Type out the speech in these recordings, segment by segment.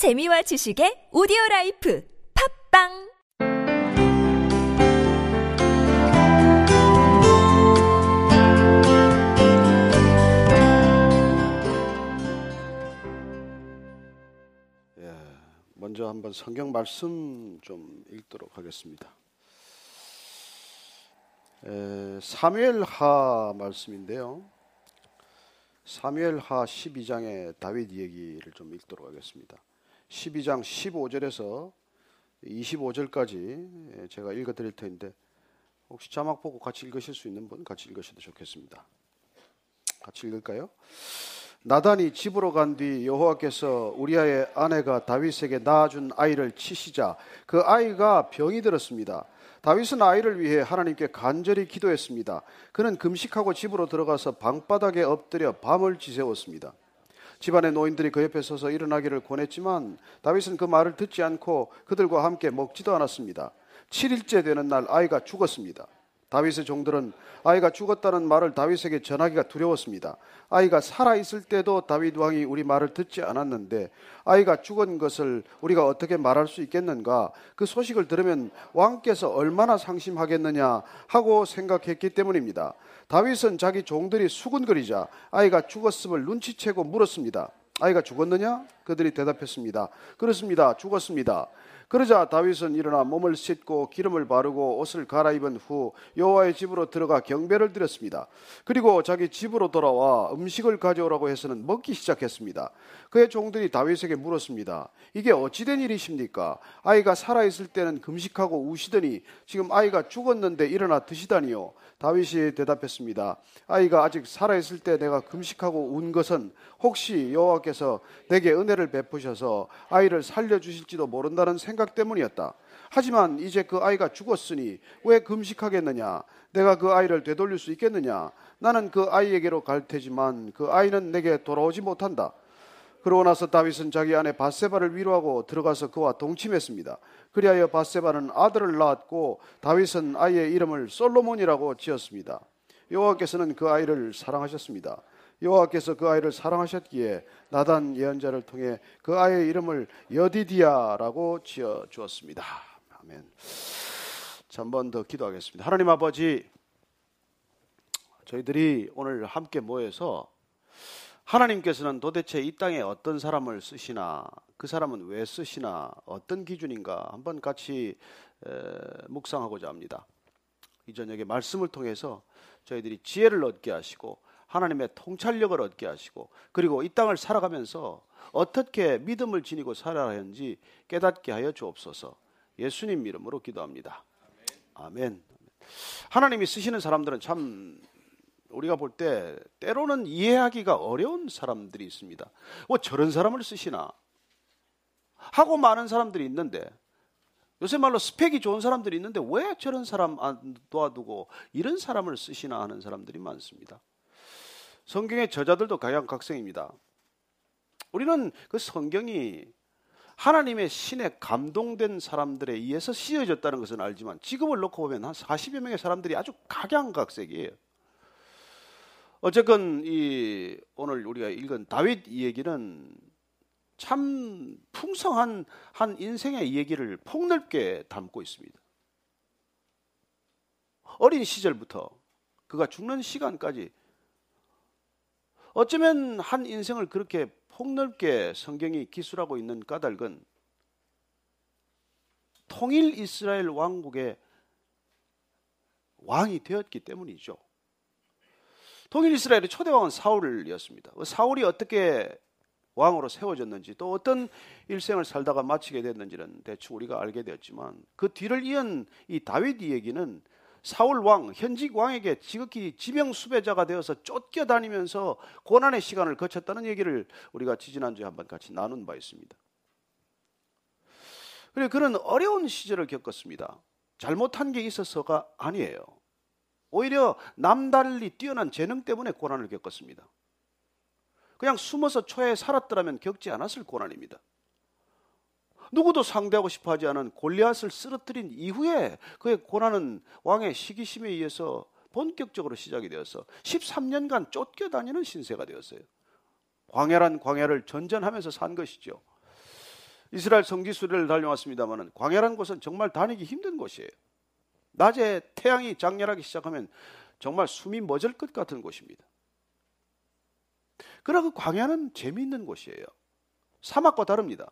재미와 지식의 오디오 라이프 팝빵 예, 먼저 한번 성경 말씀 좀 읽도록 하겠습니다. 에, 사무엘하 말씀인데요. 사무엘하 12장의 다윗 얘기를 좀 읽도록 하겠습니다. 12장 15절에서 25절까지 제가 읽어 드릴 텐데 혹시 자막 보고 같이 읽으실 수 있는 분 같이 읽으셔도 좋겠습니다. 같이 읽을까요? 나단이 집으로 간 뒤 여호와께서 우리아의 아내가 다윗에게 낳아준 아이를 치시자 그 아이가 병이 들었습니다. 다윗은 아이를 위해 하나님께 간절히 기도했습니다. 그는 금식하고 집으로 들어가서 방바닥에 엎드려 밤을 지새웠습니다. 집안의 노인들이 그 옆에 서서 일어나기를 권했지만 다윗은 그 말을 듣지 않고 그들과 함께 먹지도 않았습니다. 7일째 되는 날 아이가 죽었습니다. 다윗의 종들은 아이가 죽었다는 말을 다윗에게 전하기가 두려웠습니다. 아이가 살아 있을 때도 다윗 왕이 우리 말을 듣지 않았는데 아이가 죽은 것을 우리가 어떻게 말할 수 있겠는가? 그 소식을 들으면 왕께서 얼마나 상심하겠느냐 하고 생각했기 때문입니다. 다윗은 자기 종들이 수군거리자 아이가 죽었음을 눈치채고 물었습니다. 아이가 죽었느냐? 그들이 대답했습니다. 그렇습니다. 죽었습니다. 그러자 다윗은 일어나 몸을 씻고 기름을 바르고 옷을 갈아입은 후 여호와의 집으로 들어가 경배를 드렸습니다. 그리고 자기 집으로 돌아와 음식을 가져오라고 해서는 먹기 시작했습니다. 그의 종들이 다윗에게 물었습니다. 이게 어찌된 일이십니까? 아이가 살아 있을 때는 금식하고 우시더니 지금 아이가 죽었는데 일어나 드시다니요. 다윗이 대답했습니다. 아이가 아직 살아 있을 때 내가 금식하고 운 것은 혹시 여호와께서 내게 은혜를 베푸셔서 아이를 살려 주실지도 모른다는 생각 때문이었다. 하지만 이제 그 아이가 죽었으니 왜 금식하겠느냐? 내가 그 아이를 되돌릴 수 있겠느냐? 나는 그 아이에게로 갈 테지만 그 아이는 내게 돌아오지 못한다. 그러고 나서 다윗은 자기 아내 바세바를 위로하고 들어가서 그와 동침했습니다. 그리하여 바세바는 아들을 낳았고 다윗은 아이의 이름을 솔로몬이라고 지었습니다. 여호와께서는 그 아이를 사랑하셨습니다. 여호와께서 그 아이를 사랑하셨기에 나단 예언자를 통해 그 아이의 이름을 여디디아라고 지어 주었습니다. 아멘. 자, 한번 더 기도하겠습니다. 하나님 아버지, 저희들이 오늘 함께 모여서 하나님께서는 도대체 이 땅에 어떤 사람을 쓰시나, 그 사람은 왜 쓰시나, 어떤 기준인가 한번 같이 묵상하고자 합니다. 이 저녁에 말씀을 통해서 저희들이 지혜를 얻게 하시고 하나님의 통찰력을 얻게 하시고 그리고 이 땅을 살아가면서 어떻게 믿음을 지니고 살아야 하는지 깨닫게 하여 주옵소서. 예수님 이름으로 기도합니다. 아멘. 하나님이 쓰시는 사람들은 참 우리가 볼 때 때로는 이해하기가 어려운 사람들이 있습니다. 뭐 저런 사람을 쓰시나 하고 많은 사람들이 있는데 요새 말로 스펙이 좋은 사람들이 있는데 왜 저런 사람 안 도와두고 이런 사람을 쓰시나 하는 사람들이 많습니다. 성경의 저자들도 각양각색입니다. 우리는 그 성경이 하나님의 신에 감동된 사람들에 의해서 씌어졌다는 것은 알지만 지금을 놓고 보면 한 40여 명의 사람들이 아주 각양각색이에요. 어쨌건 이 오늘 우리가 읽은 다윗 이야기는 참 풍성한 한 인생의 이야기를 폭넓게 담고 있습니다. 어린 시절부터 그가 죽는 시간까지 어쩌면 한 인생을 그렇게 폭넓게 성경이 기술하고 있는 까닭은 통일 이스라엘 왕국의 왕이 되었기 때문이죠. 통일 이스라엘의 초대 왕은 사울이었습니다. 그 사울이 어떻게 왕으로 세워졌는지 또 어떤 일생을 살다가 마치게 됐는지는 대충 우리가 알게 되었지만 그 뒤를 이은 이 다윗 이야기는 사울 왕 현직 왕에게 지극히 지명 수배자가 되어서 쫓겨다니면서 고난의 시간을 거쳤다는 얘기를 우리가 지지난주에 한번 같이 나눈 바 있습니다. 그래 그런 어려운 시절을 겪었습니다. 잘못한 게 있어서가 아니에요. 오히려 남달리 뛰어난 재능 때문에 고난을 겪었습니다. 그냥 숨어서 초에 살았더라면 겪지 않았을 고난입니다. 누구도 상대하고 싶어 하지 않은 골리앗을 쓰러뜨린 이후에 그의 고난은 왕의 시기심에 의해서 본격적으로 시작이 되어서 13년간 쫓겨다니는 신세가 되었어요. 광야란 광야를 전전하면서 산 것이죠. 이스라엘 성지 수레를 달려왔습니다만 광야라는 곳은 정말 다니기 힘든 곳이에요. 낮에 태양이 장렬하기 시작하면 정말 숨이 멎을 것 같은 곳입니다. 그러나 그 광야는 재미있는 곳이에요. 사막과 다릅니다.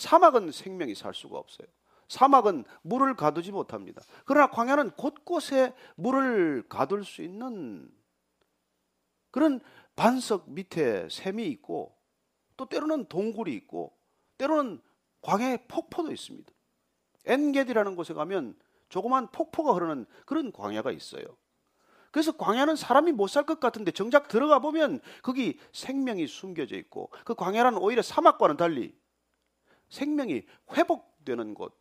사막은 생명이 살 수가 없어요. 사막은 물을 가두지 못합니다. 그러나 광야는 곳곳에 물을 가둘 수 있는 그런 반석 밑에 샘이 있고 또 때로는 동굴이 있고 때로는 광야에 폭포도 있습니다. 엔게디라는 곳에 가면 조그만 폭포가 흐르는 그런 광야가 있어요. 그래서 광야는 사람이 못 살 것 같은데 정작 들어가 보면 거기 생명이 숨겨져 있고 그 광야는 오히려 사막과는 달리 생명이 회복되는 곳,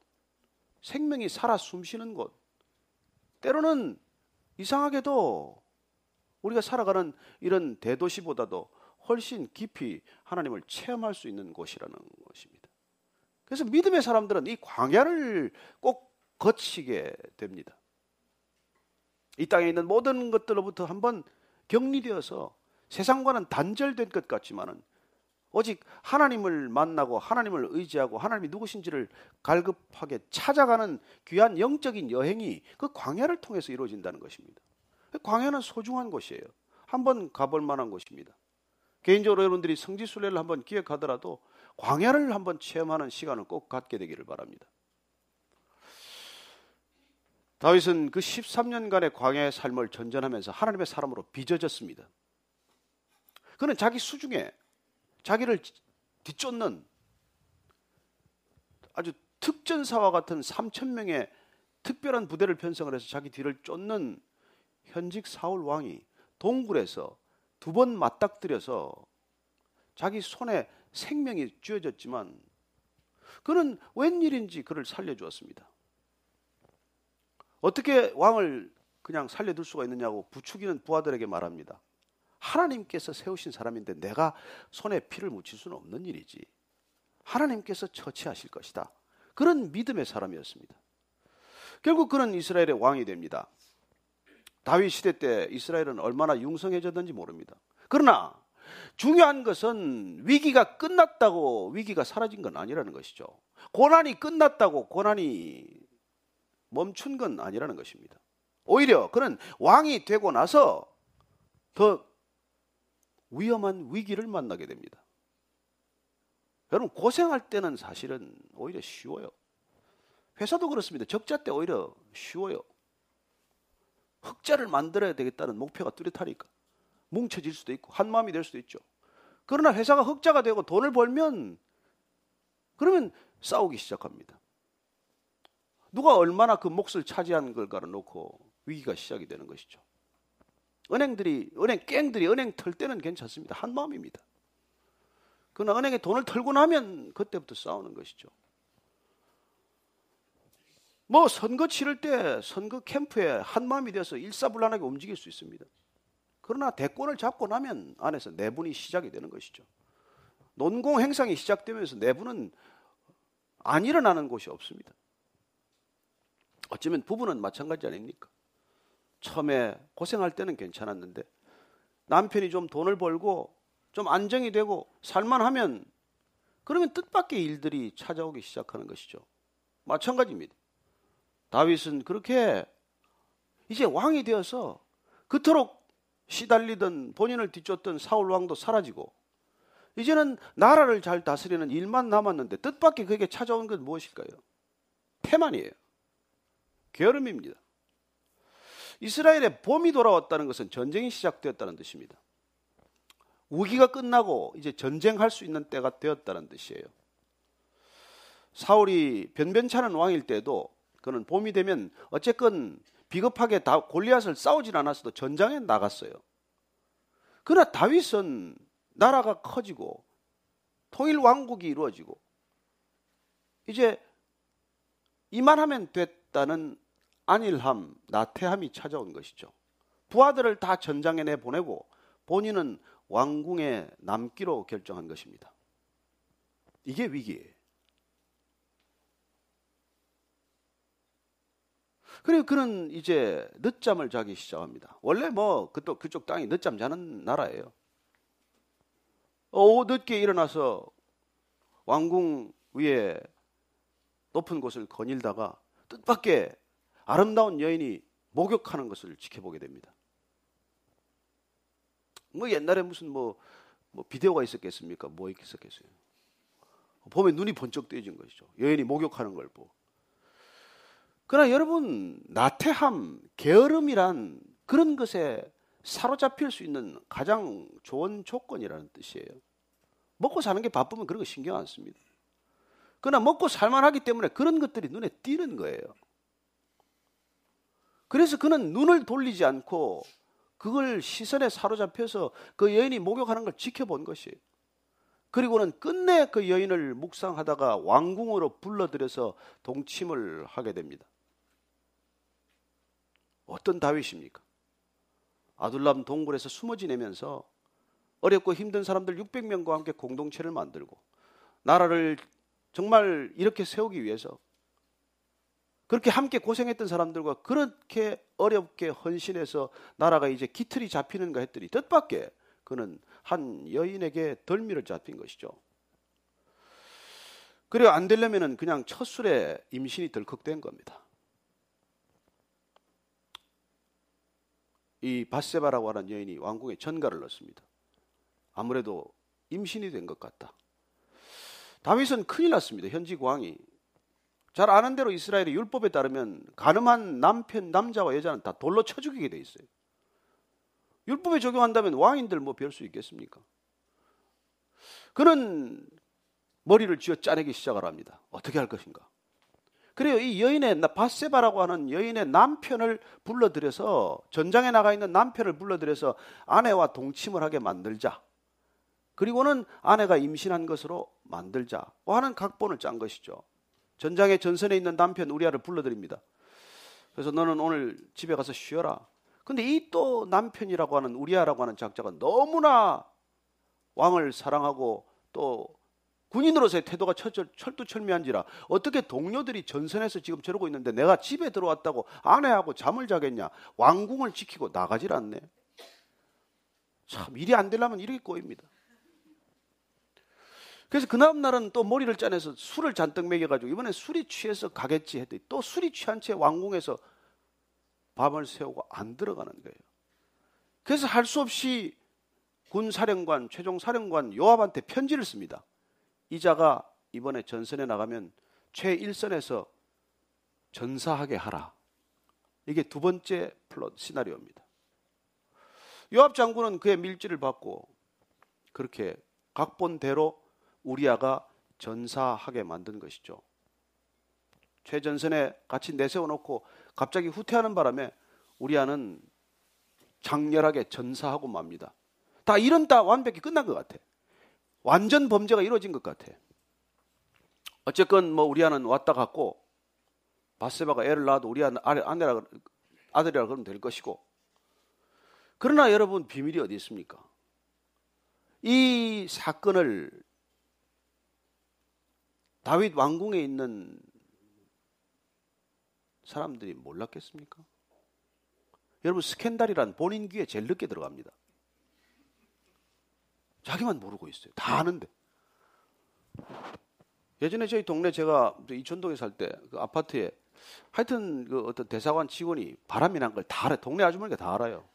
생명이 살아 숨쉬는 곳, 때로는 이상하게도 우리가 살아가는 이런 대도시보다도 훨씬 깊이 하나님을 체험할 수 있는 곳이라는 것입니다. 그래서 믿음의 사람들은 이 광야를 꼭 거치게 됩니다. 이 땅에 있는 모든 것들로부터 한번 격리되어서 세상과는 단절된 것 같지만은 오직 하나님을 만나고 하나님을 의지하고 하나님이 누구신지를 갈급하게 찾아가는 귀한 영적인 여행이 그 광야를 통해서 이루어진다는 것입니다. 광야는 소중한 곳이에요. 한번 가볼 만한 곳입니다. 개인적으로 여러분들이 성지순례를 한번 기획하더라도 광야를 한번 체험하는 시간을 꼭 갖게 되기를 바랍니다. 다윗은 그 13년간의 광야의 삶을 전전하면서 하나님의 사람으로 빚어졌습니다. 그는 자기 수중에 자기를 뒤쫓는 아주 특전사와 같은 3천 명의 특별한 부대를 편성을 해서 자기 뒤를 쫓는 현직 사울 왕이 동굴에서 두 번 맞닥뜨려서 자기 손에 생명이 쥐어졌지만 그는 웬일인지 그를 살려주었습니다. 어떻게 왕을 그냥 살려둘 수가 있느냐고 부추기는 부하들에게 말합니다. 하나님께서 세우신 사람인데 내가 손에 피를 묻힐 수는 없는 일이지. 하나님께서 처치하실 것이다. 그런 믿음의 사람이었습니다. 결국 그는 이스라엘의 왕이 됩니다. 다윗 시대 때 이스라엘은 얼마나 융성해졌는지 모릅니다. 그러나 중요한 것은 위기가 끝났다고 위기가 사라진 건 아니라는 것이죠. 고난이 끝났다고 고난이 멈춘 건 아니라는 것입니다. 오히려 그는 왕이 되고 나서 더 위험한 위기를 만나게 됩니다. 여러분 고생할 때는 사실은 오히려 쉬워요. 회사도 그렇습니다. 적자 때 오히려 쉬워요. 흑자를 만들어야 되겠다는 목표가 뚜렷하니까 뭉쳐질 수도 있고 한 마음이 될 수도 있죠. 그러나 회사가 흑자가 되고 돈을 벌면 그러면 싸우기 시작합니다. 누가 얼마나 그 몫을 차지한 걸까를 놓고 위기가 시작이 되는 것이죠. 은행들이 은행 깽들이 은행 털 때는 괜찮습니다. 한 마음입니다. 그러나 은행에 돈을 털고 나면 그때부터 싸우는 것이죠. 뭐 선거 치를 때 선거 캠프에 한 마음이 되어서 일사불란하게 움직일 수 있습니다. 그러나 대권을 잡고 나면 안에서 내분이 시작이 되는 것이죠. 논공 행상이 시작되면서 내분은 안 일어나는 곳이 없습니다. 어쩌면 부부는 마찬가지 아닙니까? 처음에 고생할 때는 괜찮았는데 남편이 좀 돈을 벌고 좀 안정이 되고 살만하면 그러면 뜻밖의 일들이 찾아오기 시작하는 것이죠. 마찬가지입니다. 다윗은 그렇게 이제 왕이 되어서 그토록 시달리던 본인을 뒤쫓던 사울 왕도 사라지고 이제는 나라를 잘 다스리는 일만 남았는데 뜻밖의 그에게 찾아온 건 무엇일까요? 태만이에요. 게으름입니다. 이스라엘의 봄이 돌아왔다는 것은 전쟁이 시작되었다는 뜻입니다. 우기가 끝나고 이제 전쟁할 수 있는 때가 되었다는 뜻이에요. 사울이 변변찮은 왕일 때도 그는 봄이 되면 어쨌건 비겁하게 다 골리앗을 싸우진 않았어도 전장에 나갔어요. 그러나 다윗은 나라가 커지고 통일 왕국이 이루어지고 이제 이만하면 됐다는 안일함, 나태함이 찾아온 것이죠. 부하들을 다 전장에 내보내고 본인은 왕궁에 남기로 결정한 것입니다. 이게 위기예요. 그리고 그는 이제 늦잠을 자기 시작합니다. 원래 뭐 그쪽, 그쪽 땅이 늦잠 자는 나라예요. 오후 늦게 일어나서 왕궁 위에 높은 곳을 거닐다가 뜻밖의 아름다운 여인이 목욕하는 것을 지켜보게 됩니다. 뭐 옛날에 무슨 뭐, 뭐 비디오가 있었겠습니까? 뭐 있었겠어요? 보면 눈이 번쩍 뜨여진 것이죠. 여인이 목욕하는 걸 보고. 그러나 여러분, 나태함, 게으름이란 그런 것에 사로잡힐 수 있는 가장 좋은 조건이라는 뜻이에요. 먹고 사는 게 바쁘면 그런 거 신경 안 씁니다. 그러나 먹고 살만하기 때문에 그런 것들이 눈에 띄는 거예요. 그래서 그는 눈을 돌리지 않고 그걸 시선에 사로잡혀서 그 여인이 목욕하는 걸 지켜본 것이에요. 그리고는 끝내 그 여인을 묵상하다가 왕궁으로 불러들여서 동침을 하게 됩니다. 어떤 다윗입니까? 아둘람 동굴에서 숨어 지내면서 어렵고 힘든 사람들 600명과 함께 공동체를 만들고 나라를 정말 이렇게 세우기 위해서 그렇게 함께 고생했던 사람들과 그렇게 어렵게 헌신해서 나라가 이제 기틀이 잡히는가 했더니 뜻밖의 그는 한 여인에게 덜미를 잡힌 것이죠. 그래요. 안 되려면은 그냥 첫 술에 임신이 덜컥된 겁니다. 이 바세바라고 하는 여인이 왕궁에 전가를 넣습니다. 아무래도 임신이 된 것 같다. 다윗은 큰일 났습니다. 현지 왕이 잘 아는 대로 이스라엘의 율법에 따르면 가늠한 남편 남자와 여자는 다 돌로 쳐 죽이게 돼 있어요. 율법에 적용한다면 왕인들 뭐 별 수 있겠습니까? 그는 머리를 쥐어 짜내기 시작을 합니다. 어떻게 할 것인가? 그래요. 이 여인의 바세바라고 하는 여인의 남편을 불러들여서 전장에 나가 있는 남편을 불러들여서 아내와 동침을 하게 만들자. 그리고는 아내가 임신한 것으로 만들자. 하는 각본을 짠 것이죠. 전장에 전선에 있는 남편 우리아를 불러드립니다. 그래서 너는 오늘 집에 가서 쉬어라. 근데 이 또 남편이라고 하는 우리아라고 하는 작자가 너무나 왕을 사랑하고 또 군인으로서의 태도가 철두철미한지라 어떻게 동료들이 전선에서 지금 저러고 있는데 내가 집에 들어왔다고 아내하고 잠을 자겠냐 왕궁을 지키고 나가질 않네 참 일이 안 되려면 이렇게 꼬입니다 그래서 그 다음 날은 또 머리를 짜내서 술을 잔뜩 먹여가지고 이번엔 술이 취해서 가겠지 했더니 또 술이 취한 채 왕궁에서 밤을 새우고 안 들어가는 거예요. 그래서 할 수 없이 군 사령관, 최종 사령관 요압한테 편지를 씁니다. 이자가 이번에 전선에 나가면 최일선에서 전사하게 하라. 이게 두 번째 플롯 시나리오입니다. 요압 장군은 그의 밀지를 받고 그렇게 각본대로 우리아가 전사하게 만든 것이죠. 최전선에 같이 내세워 놓고 갑자기 후퇴하는 바람에 우리아는 장렬하게 전사하고 맙니다. 다 이런 다 완벽히 끝난 것 같아. 완전 범죄가 이루어진 것 같아. 어쨌건 뭐 우리아는 왔다 갔고 바세바가 애를 낳아도 우리 아내라 아들이라 그러면 될 것이고. 그러나 여러분 비밀이 어디 있습니까? 이 사건을 다윗 왕궁에 있는 사람들이 몰랐겠습니까? 여러분 스캔들이란 본인 귀에 제일 늦게 들어갑니다. 자기만 모르고 있어요. 다 아는데. 예전에 저희 동네 제가 이천동에 살 때 그 아파트에 하여튼 그 어떤 대사관 직원이 바람이 난 걸 다 알아요. 동네 아주머니가 다 알아요.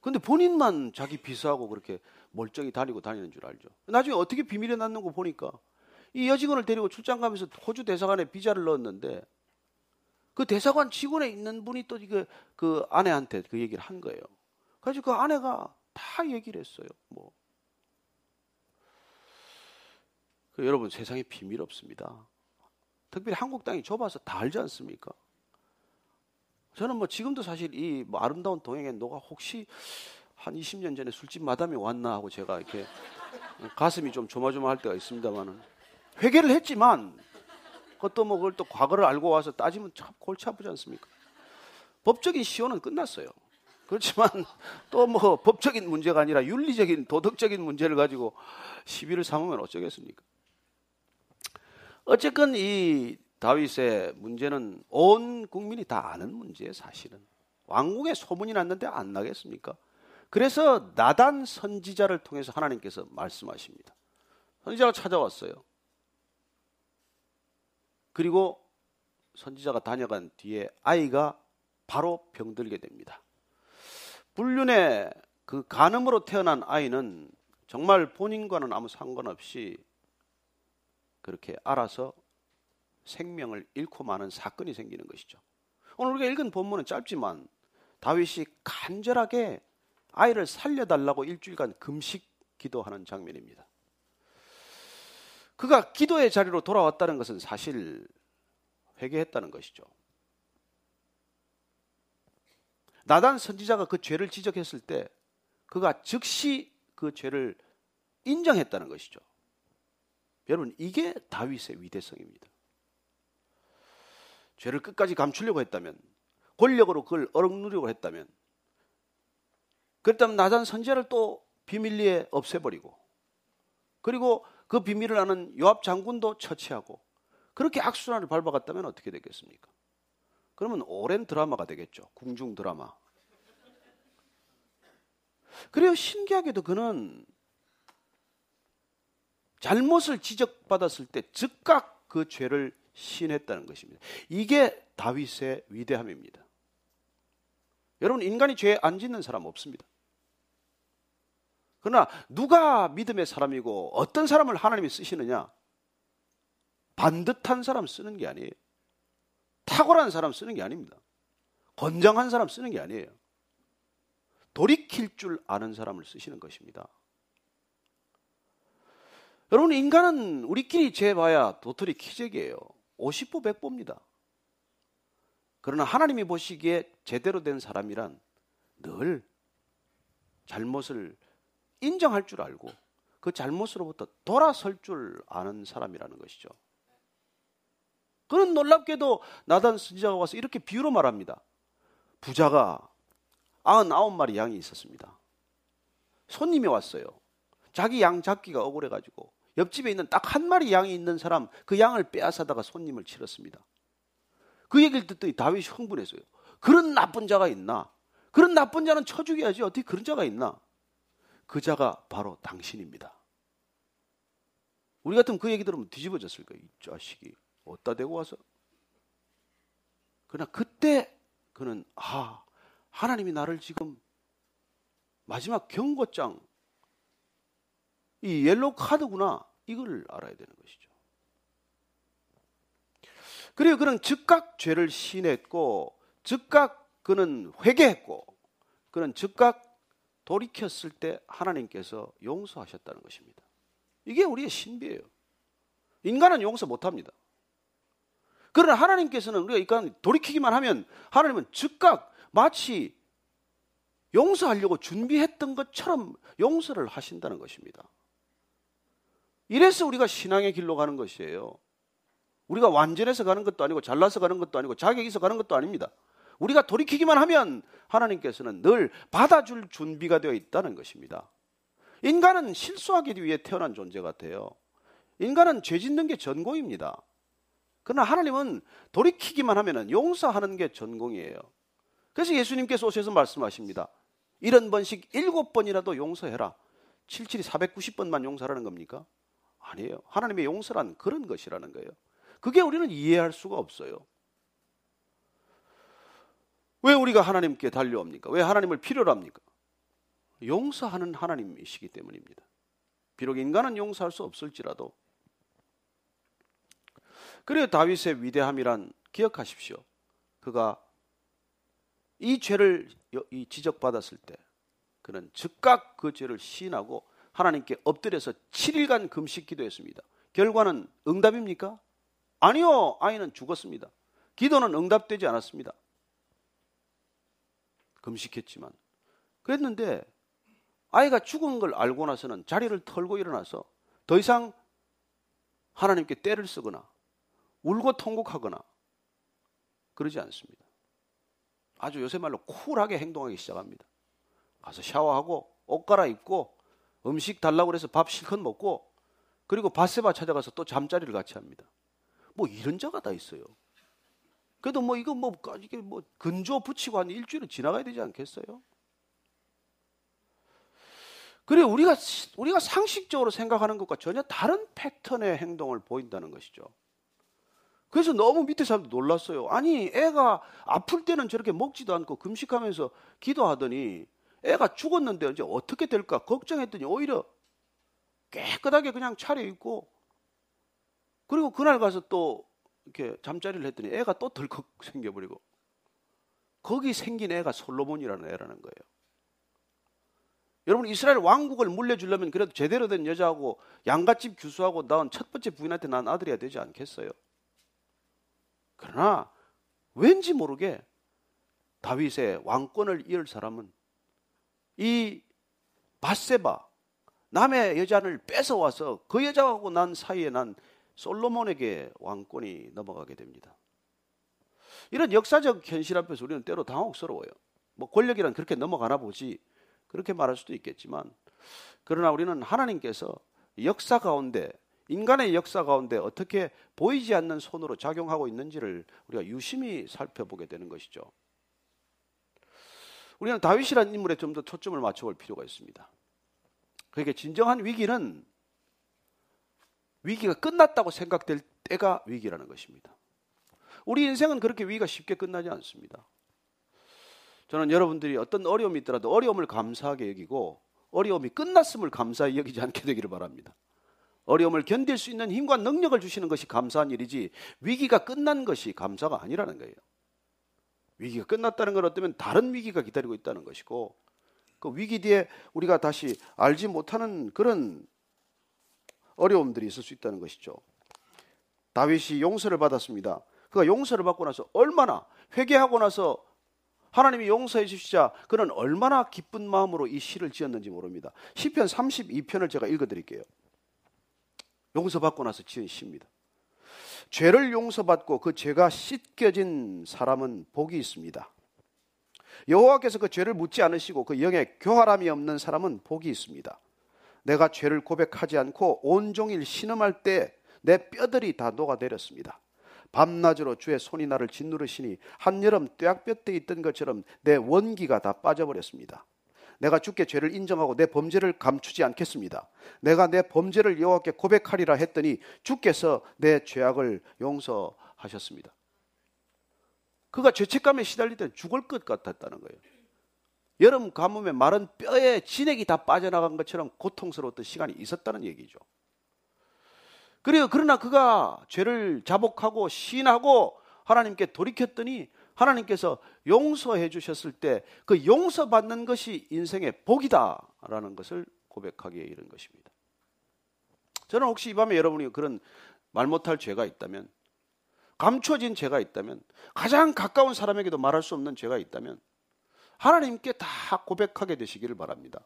근데 본인만 자기 비서하고 그렇게 멀쩡히 다니고 다니는 줄 알죠. 나중에 어떻게 비밀에 놨는 거 보니까 이 여직원을 데리고 출장 가면서 호주 대사관에 비자를 넣었는데 그 대사관 직원에 있는 분이 또 그, 그 아내한테 그 얘기를 한 거예요. 그래서 그 아내가 다 얘기를 했어요. 뭐. 그 여러분 세상에 비밀 없습니다. 특별히 한국 땅이 좁아서 다 알지 않습니까? 저는 뭐 지금도 사실 이 뭐 아름다운 동행에 너가 혹시 한 20년 전에 술집 마담이 왔나 하고 제가 이렇게 가슴이 좀 조마조마할 때가 있습니다만은 회개를 했지만 그것도 뭐 그걸 또 과거를 알고 와서 따지면 참 골치 아프지 않습니까? 법적인 시효는 끝났어요. 그렇지만 또 뭐 법적인 문제가 아니라 윤리적인 도덕적인 문제를 가지고 시비를 삼으면 어쩌겠습니까? 어쨌건 이 다윗의 문제는 온 국민이 다 아는 문제예요, 사실은. 왕궁에 소문이 났는데 안 나겠습니까? 그래서 나단 선지자를 통해서 하나님께서 말씀하십니다. 선지자가 찾아왔어요. 그리고 선지자가 다녀간 뒤에 아이가 바로 병들게 됩니다. 불륜의 그 간음으로 태어난 아이는 정말 본인과는 아무 상관없이 그렇게 알아서 생명을 잃고 마는 사건이 생기는 것이죠. 오늘 우리가 읽은 본문은 짧지만 다윗이 간절하게 아이를 살려달라고 일주일간 금식 기도하는 장면입니다. 그가 기도의 자리로 돌아왔다는 것은 사실 회개했다는 것이죠. 나단 선지자가 그 죄를 지적했을 때 그가 즉시 그 죄를 인정했다는 것이죠. 여러분, 이게 다윗의 위대성입니다. 죄를 끝까지 감추려고 했다면, 권력으로 그걸 어럭누리고 했다면, 그렇다면 나단 선지자를 또 비밀리에 없애버리고, 그리고 그 비밀을 아는 요압 장군도 처치하고, 그렇게 악순환을 밟아갔다면 어떻게 되겠습니까? 그러면 오랜 드라마가 되겠죠. 궁중 드라마. 그래요. 신기하게도 그는 잘못을 지적받았을 때 즉각 그 죄를 신했다는 것입니다. 이게 다윗의 위대함입니다. 여러분, 인간이 죄안 짓는 사람 없습니다. 그러나 누가 믿음의 사람이고 어떤 사람을 하나님이 쓰시느냐? 반듯한 사람 쓰는 게 아니에요. 탁월한 사람 쓰는 게 아닙니다. 건장한 사람 쓰는 게 아니에요. 돌이킬 줄 아는 사람을 쓰시는 것입니다. 여러분, 인간은 우리끼리 재봐야 도토리 키재기예요. 50보 100보입니다. 그러나 하나님이 보시기에 제대로 된 사람이란 늘 잘못을 인정할 줄 알고 그 잘못으로부터 돌아설 줄 아는 사람이라는 것이죠. 그는 놀랍게도 나단 선지자가 와서 이렇게 비유로 말합니다. 부자가 99마리 양이 있었습니다. 손님이 왔어요. 자기 양 잡기가 억울해가지고 옆집에 있는 딱 한 마리 양이 있는 사람 그 양을 빼앗아다가 손님을 치렀습니다. 그 얘기를 듣더니 다윗이 흥분했어요. 그런 나쁜 자가 있나? 그런 나쁜 자는 쳐 죽여야지. 어떻게 그런 자가 있나? 그 자가 바로 당신입니다. 우리 같으면 그 얘기 들으면 뒤집어졌을 거예요. 이 자식이. 어디다 대고 와서. 그러나 그때 그는, 아, 하나님이 나를 지금 마지막 경고장, 이 옐로우 카드구나. 이걸 알아야 되는 것이죠. 그리고 그는 즉각 죄를 시인했고, 즉각 그는 회개했고, 그는 즉각 돌이켰을 때 하나님께서 용서하셨다는 것입니다. 이게 우리의 신비예요. 인간은 용서 못 합니다. 그러나 하나님께서는 우리가 이간 돌이키기만 하면 하나님은 즉각 마치 용서하려고 준비했던 것처럼 용서를 하신다는 것입니다. 이래서 우리가 신앙의 길로 가는 것이에요. 우리가 완전해서 가는 것도 아니고 잘나서 가는 것도 아니고 자격이 있어 가는 것도 아닙니다. 우리가 돌이키기만 하면 하나님께서는 늘 받아줄 준비가 되어 있다는 것입니다. 인간은 실수하기 위해 태어난 존재 같아요. 인간은 죄 짓는 게 전공입니다. 그러나 하나님은 돌이키기만 하면 용서하는 게 전공이에요. 그래서 예수님께서 오셔서 말씀하십니다. 이런 번씩 일곱 번이라도 용서해라. 77이 490번만 용서하라는 겁니까? 아니에요. 하나님의 용서란 그런 것이라는 거예요. 그게 우리는 이해할 수가 없어요. 왜 우리가 하나님께 달려옵니까? 왜 하나님을 필요로 합니까? 용서하는 하나님이시기 때문입니다. 비록 인간은 용서할 수 없을지라도 그래요 다윗의 위대함이란 기억하십시오. 그가 이 죄를 지적받았을 때 그는 즉각 그 죄를 시인하고 하나님께 엎드려서 7일간 금식 기도했습니다. 결과는 응답입니까? 아니요. 아이는 죽었습니다. 기도는 응답되지 않았습니다. 금식했지만. 그랬는데 아이가 죽은 걸 알고 나서는 자리를 털고 일어나서 더 이상 하나님께 때를 쓰거나 울고 통곡하거나 그러지 않습니다. 아주 요새 말로 쿨하게 행동하기 시작합니다. 가서 샤워하고 옷 갈아입고 음식 달라고 해서 밥 실컷 먹고 그리고 바세바 찾아가서 또 잠자리를 같이 합니다. 뭐 이런 자가 다 있어요. 그래도 뭐 이거 뭐 이게 뭐 근조 붙이고 한 일주일은 지나가야 되지 않겠어요? 그래 우리가 우리가 상식적으로 생각하는 것과 전혀 다른 패턴의 행동을 보인다는 것이죠. 그래서 너무 밑에 사람도 놀랐어요. 아니, 애가 아플 때는 저렇게 먹지도 않고 금식하면서 기도하더니 애가 죽었는데 이제 어떻게 될까 걱정했더니 오히려 깨끗하게 그냥 차려입고 그리고 그날 가서 또 이렇게 잠자리를 했더니 애가 또 덜컥 생겨버리고 거기 생긴 애가 솔로몬이라는 애라는 거예요. 여러분 이스라엘 왕국을 물려주려면 그래도 제대로 된 여자하고 양갓집 규수하고 낳은 첫 번째 부인한테 난 아들이야 되지 않겠어요? 그러나 왠지 모르게 다윗의 왕권을 이을 사람은 이 바세바 남의 여자를 뺏어와서 그 여자하고 난 사이에 난 솔로몬에게 왕권이 넘어가게 됩니다. 이런 역사적 현실 앞에서 우리는 때로 당혹스러워요. 뭐 권력이란 그렇게 넘어가나 보지 그렇게 말할 수도 있겠지만 그러나 우리는 하나님께서 역사 가운데 인간의 역사 가운데 어떻게 보이지 않는 손으로 작용하고 있는지를 우리가 유심히 살펴보게 되는 것이죠. 우리는 다윗이라는 인물에 좀 더 초점을 맞춰볼 필요가 있습니다. 그러니까 진정한 위기는 위기가 끝났다고 생각될 때가 위기라는 것입니다. 우리 인생은 그렇게 위기가 쉽게 끝나지 않습니다. 저는 여러분들이 어떤 어려움이 있더라도 어려움을 감사하게 여기고 어려움이 끝났음을 감사히 여기지 않게 되기를 바랍니다. 어려움을 견딜 수 있는 힘과 능력을 주시는 것이 감사한 일이지 위기가 끝난 것이 감사가 아니라는 거예요. 위기가 끝났다는 건 어쩌면 다른 위기가 기다리고 있다는 것이고 그 위기 뒤에 우리가 다시 알지 못하는 그런 어려움들이 있을 수 있다는 것이죠. 다윗이 용서를 받았습니다. 그가 용서를 받고 나서 얼마나 회개하고 나서 하나님이 용서해 주시자 그는 얼마나 기쁜 마음으로 이 시를 지었는지 모릅니다. 시편 32편을 제가 읽어 드릴게요. 용서받고 나서 지은 시입니다. 죄를 용서받고 그 죄가 씻겨진 사람은 복이 있습니다. 여호와께서 그 죄를 묻지 않으시고 그 영에 교활함이 없는 사람은 복이 있습니다. 내가 죄를 고백하지 않고 온종일 신음할 때 내 뼈들이 다 녹아내렸습니다. 밤낮으로 주의 손이 나를 짓누르시니 한여름 뙤약볕에 있던 것처럼 내 원기가 다 빠져버렸습니다. 내가 주께 죄를 인정하고 내 범죄를 감추지 않겠습니다. 내가 내 범죄를 여호와께 고백하리라 했더니 주께서 내 죄악을 용서하셨습니다. 그가 죄책감에 시달릴 때 죽을 것 같았다는 거예요. 여름 가뭄에 마른 뼈에 진액이 다 빠져나간 것처럼 고통스러웠던 시간이 있었다는 얘기죠. 그래요. 그러나 그가 죄를 자복하고 신하고 하나님께 돌이켰더니 하나님께서 용서해 주셨을 때 그 용서받는 것이 인생의 복이다라는 것을 고백하기에 이른 것입니다. 저는 혹시 이 밤에 여러분이 그런 말 못할 죄가 있다면 감춰진 죄가 있다면 가장 가까운 사람에게도 말할 수 없는 죄가 있다면 하나님께 다 고백하게 되시기를 바랍니다.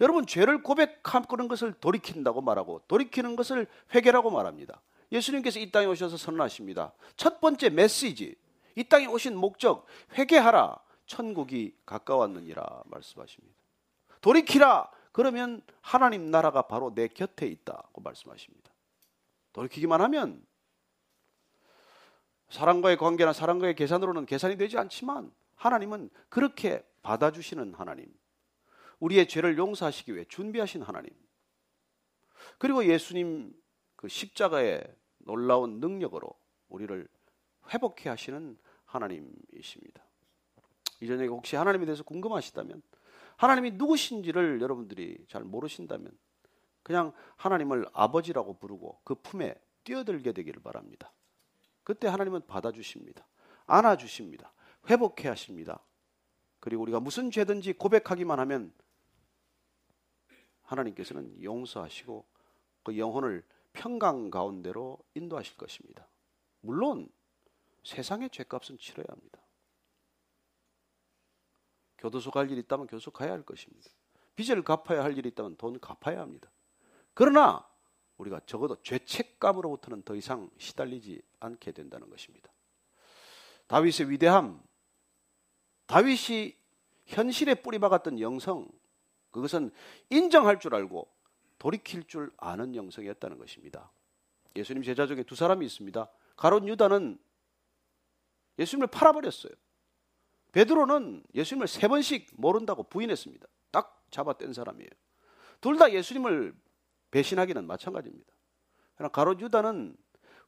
여러분 죄를 고백하는 것을 돌이킨다고 말하고 돌이키는 것을 회개라고 말합니다. 예수님께서 이 땅에 오셔서 선언하십니다. 첫 번째 메시지, 이 땅에 오신 목적, 회개하라, 천국이 가까웠느니라 말씀하십니다. 돌이키라, 그러면 하나님 나라가 바로 내 곁에 있다고 말씀하십니다. 돌이키기만 하면 사람과의 관계나 사람과의 계산으로는 계산이 되지 않지만 하나님은 그렇게 받아주시는 하나님. 우리의 죄를 용서하시기 위해 준비하신 하나님. 그리고 예수님 그 십자가의 놀라운 능력으로 우리를 회복해 하시는 하나님이십니다. 이전에 혹시 하나님에 대해서 궁금하시다면 하나님이 누구신지를 여러분들이 잘 모르신다면 그냥 하나님을 아버지라고 부르고 그 품에 뛰어들게 되기를 바랍니다. 그때 하나님은 받아주십니다. 안아주십니다. 회복해 하십니다. 그리고 우리가 무슨 죄든지 고백하기만 하면 하나님께서는 용서하시고 그 영혼을 평강 가운데로 인도하실 것입니다. 물론 세상의 죄값은 치러야 합니다. 교도소 갈 일이 있다면 교도소 가야 할 것입니다. 빚을 갚아야 할 일이 있다면 돈 갚아야 합니다. 그러나 우리가 적어도 죄책감으로부터는 더 이상 시달리지 않게 된다는 것입니다. 다윗의 위대함, 다윗이 현실에 뿌리박았던 영성, 그것은 인정할 줄 알고 돌이킬 줄 아는 영성이었다는 것입니다. 예수님 제자 중에 두 사람이 있습니다. 가론 유다는 예수님을 팔아버렸어요. 베드로는 예수님을 세 번씩 모른다고 부인했습니다. 딱 잡아뗀 사람이에요. 둘 다 예수님을 배신하기는 마찬가지입니다. 그러나 가론 유다는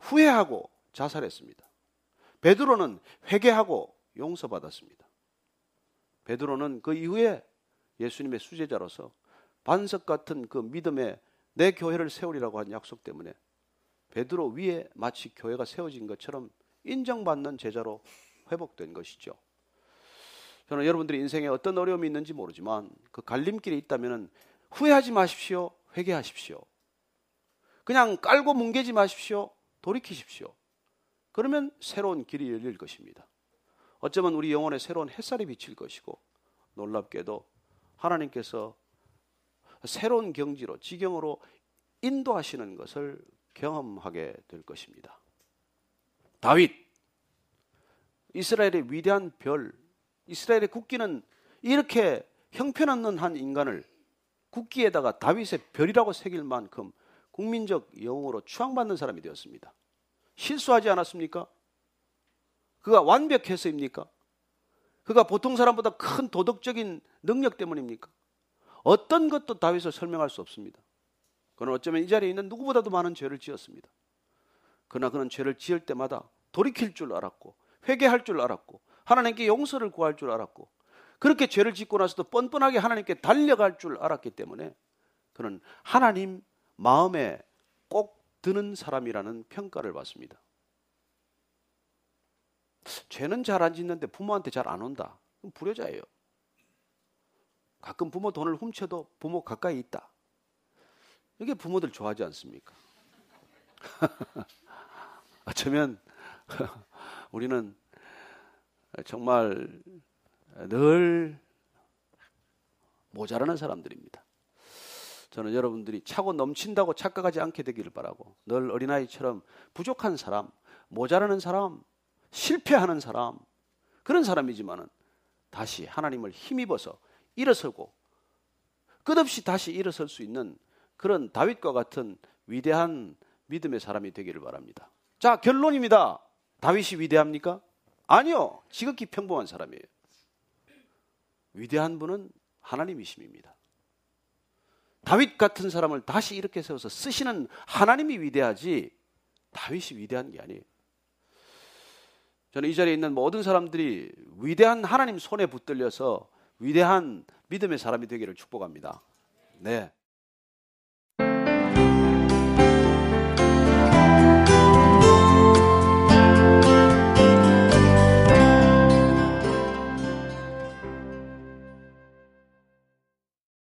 후회하고 자살했습니다. 베드로는 회개하고 용서받았습니다. 베드로는 그 이후에 예수님의 수제자로서 반석 같은 그 믿음에 내 교회를 세우리라고 한 약속 때문에 베드로 위에 마치 교회가 세워진 것처럼 인정받는 제자로 회복된 것이죠. 저는 여러분들이 인생에 어떤 어려움이 있는지 모르지만 그 갈림길이 있다면 후회하지 마십시오. 회개하십시오. 그냥 깔고 뭉개지 마십시오. 돌이키십시오. 그러면 새로운 길이 열릴 것입니다. 어쩌면 우리 영혼에 새로운 햇살이 비칠 것이고 놀랍게도 하나님께서 새로운 경지로 지경으로 인도하시는 것을 경험하게 될 것입니다. 다윗 이스라엘의 위대한 별 이스라엘의 국기는 이렇게 형편없는 한 인간을 국기에다가 다윗의 별이라고 새길 만큼 국민적 영웅으로 추앙받는 사람이 되었습니다. 실수하지 않았습니까? 그가 완벽해서입니까? 그가 보통 사람보다 큰 도덕적인 능력 때문입니까? 어떤 것도 다윗을 설명할 수 없습니다. 그는 어쩌면 이 자리에 있는 누구보다도 많은 죄를 지었습니다. 그러나 그는 죄를 지을 때마다 돌이킬 줄 알았고 회개할 줄 알았고 하나님께 용서를 구할 줄 알았고 그렇게 죄를 짓고 나서도 뻔뻔하게 하나님께 달려갈 줄 알았기 때문에 그는 하나님 마음에 꼭 드는 사람이라는 평가를 받습니다. 죄는 잘 안 짓는데 부모한테 잘 안 온다. 그럼 불효자예요. 가끔 부모 돈을 훔쳐도 부모 가까이 있다. 이게 부모들 좋아하지 않습니까? 어쩌면 우리는 정말 늘 모자라는 사람들입니다. 저는 여러분들이 차고 넘친다고 착각하지 않게 되기를 바라고 늘 어린아이처럼 부족한 사람, 모자라는 사람, 실패하는 사람 그런 사람이지만은 다시 하나님을 힘입어서 일어서고 끝없이 다시 일어설 수 있는 그런 다윗과 같은 위대한 믿음의 사람이 되기를 바랍니다. 자, 결론입니다. 다윗이 위대합니까? 아니요. 지극히 평범한 사람이에요. 위대한 분은 하나님이심입니다. 다윗 같은 사람을 다시 이렇게 세워서 쓰시는 하나님이 위대하지 다윗이 위대한 게 아니에요. 저는 이 자리에 있는 모든 사람들이 위대한 하나님 손에 붙들려서 위대한 믿음의 사람이 되기를 축복합니다. 네.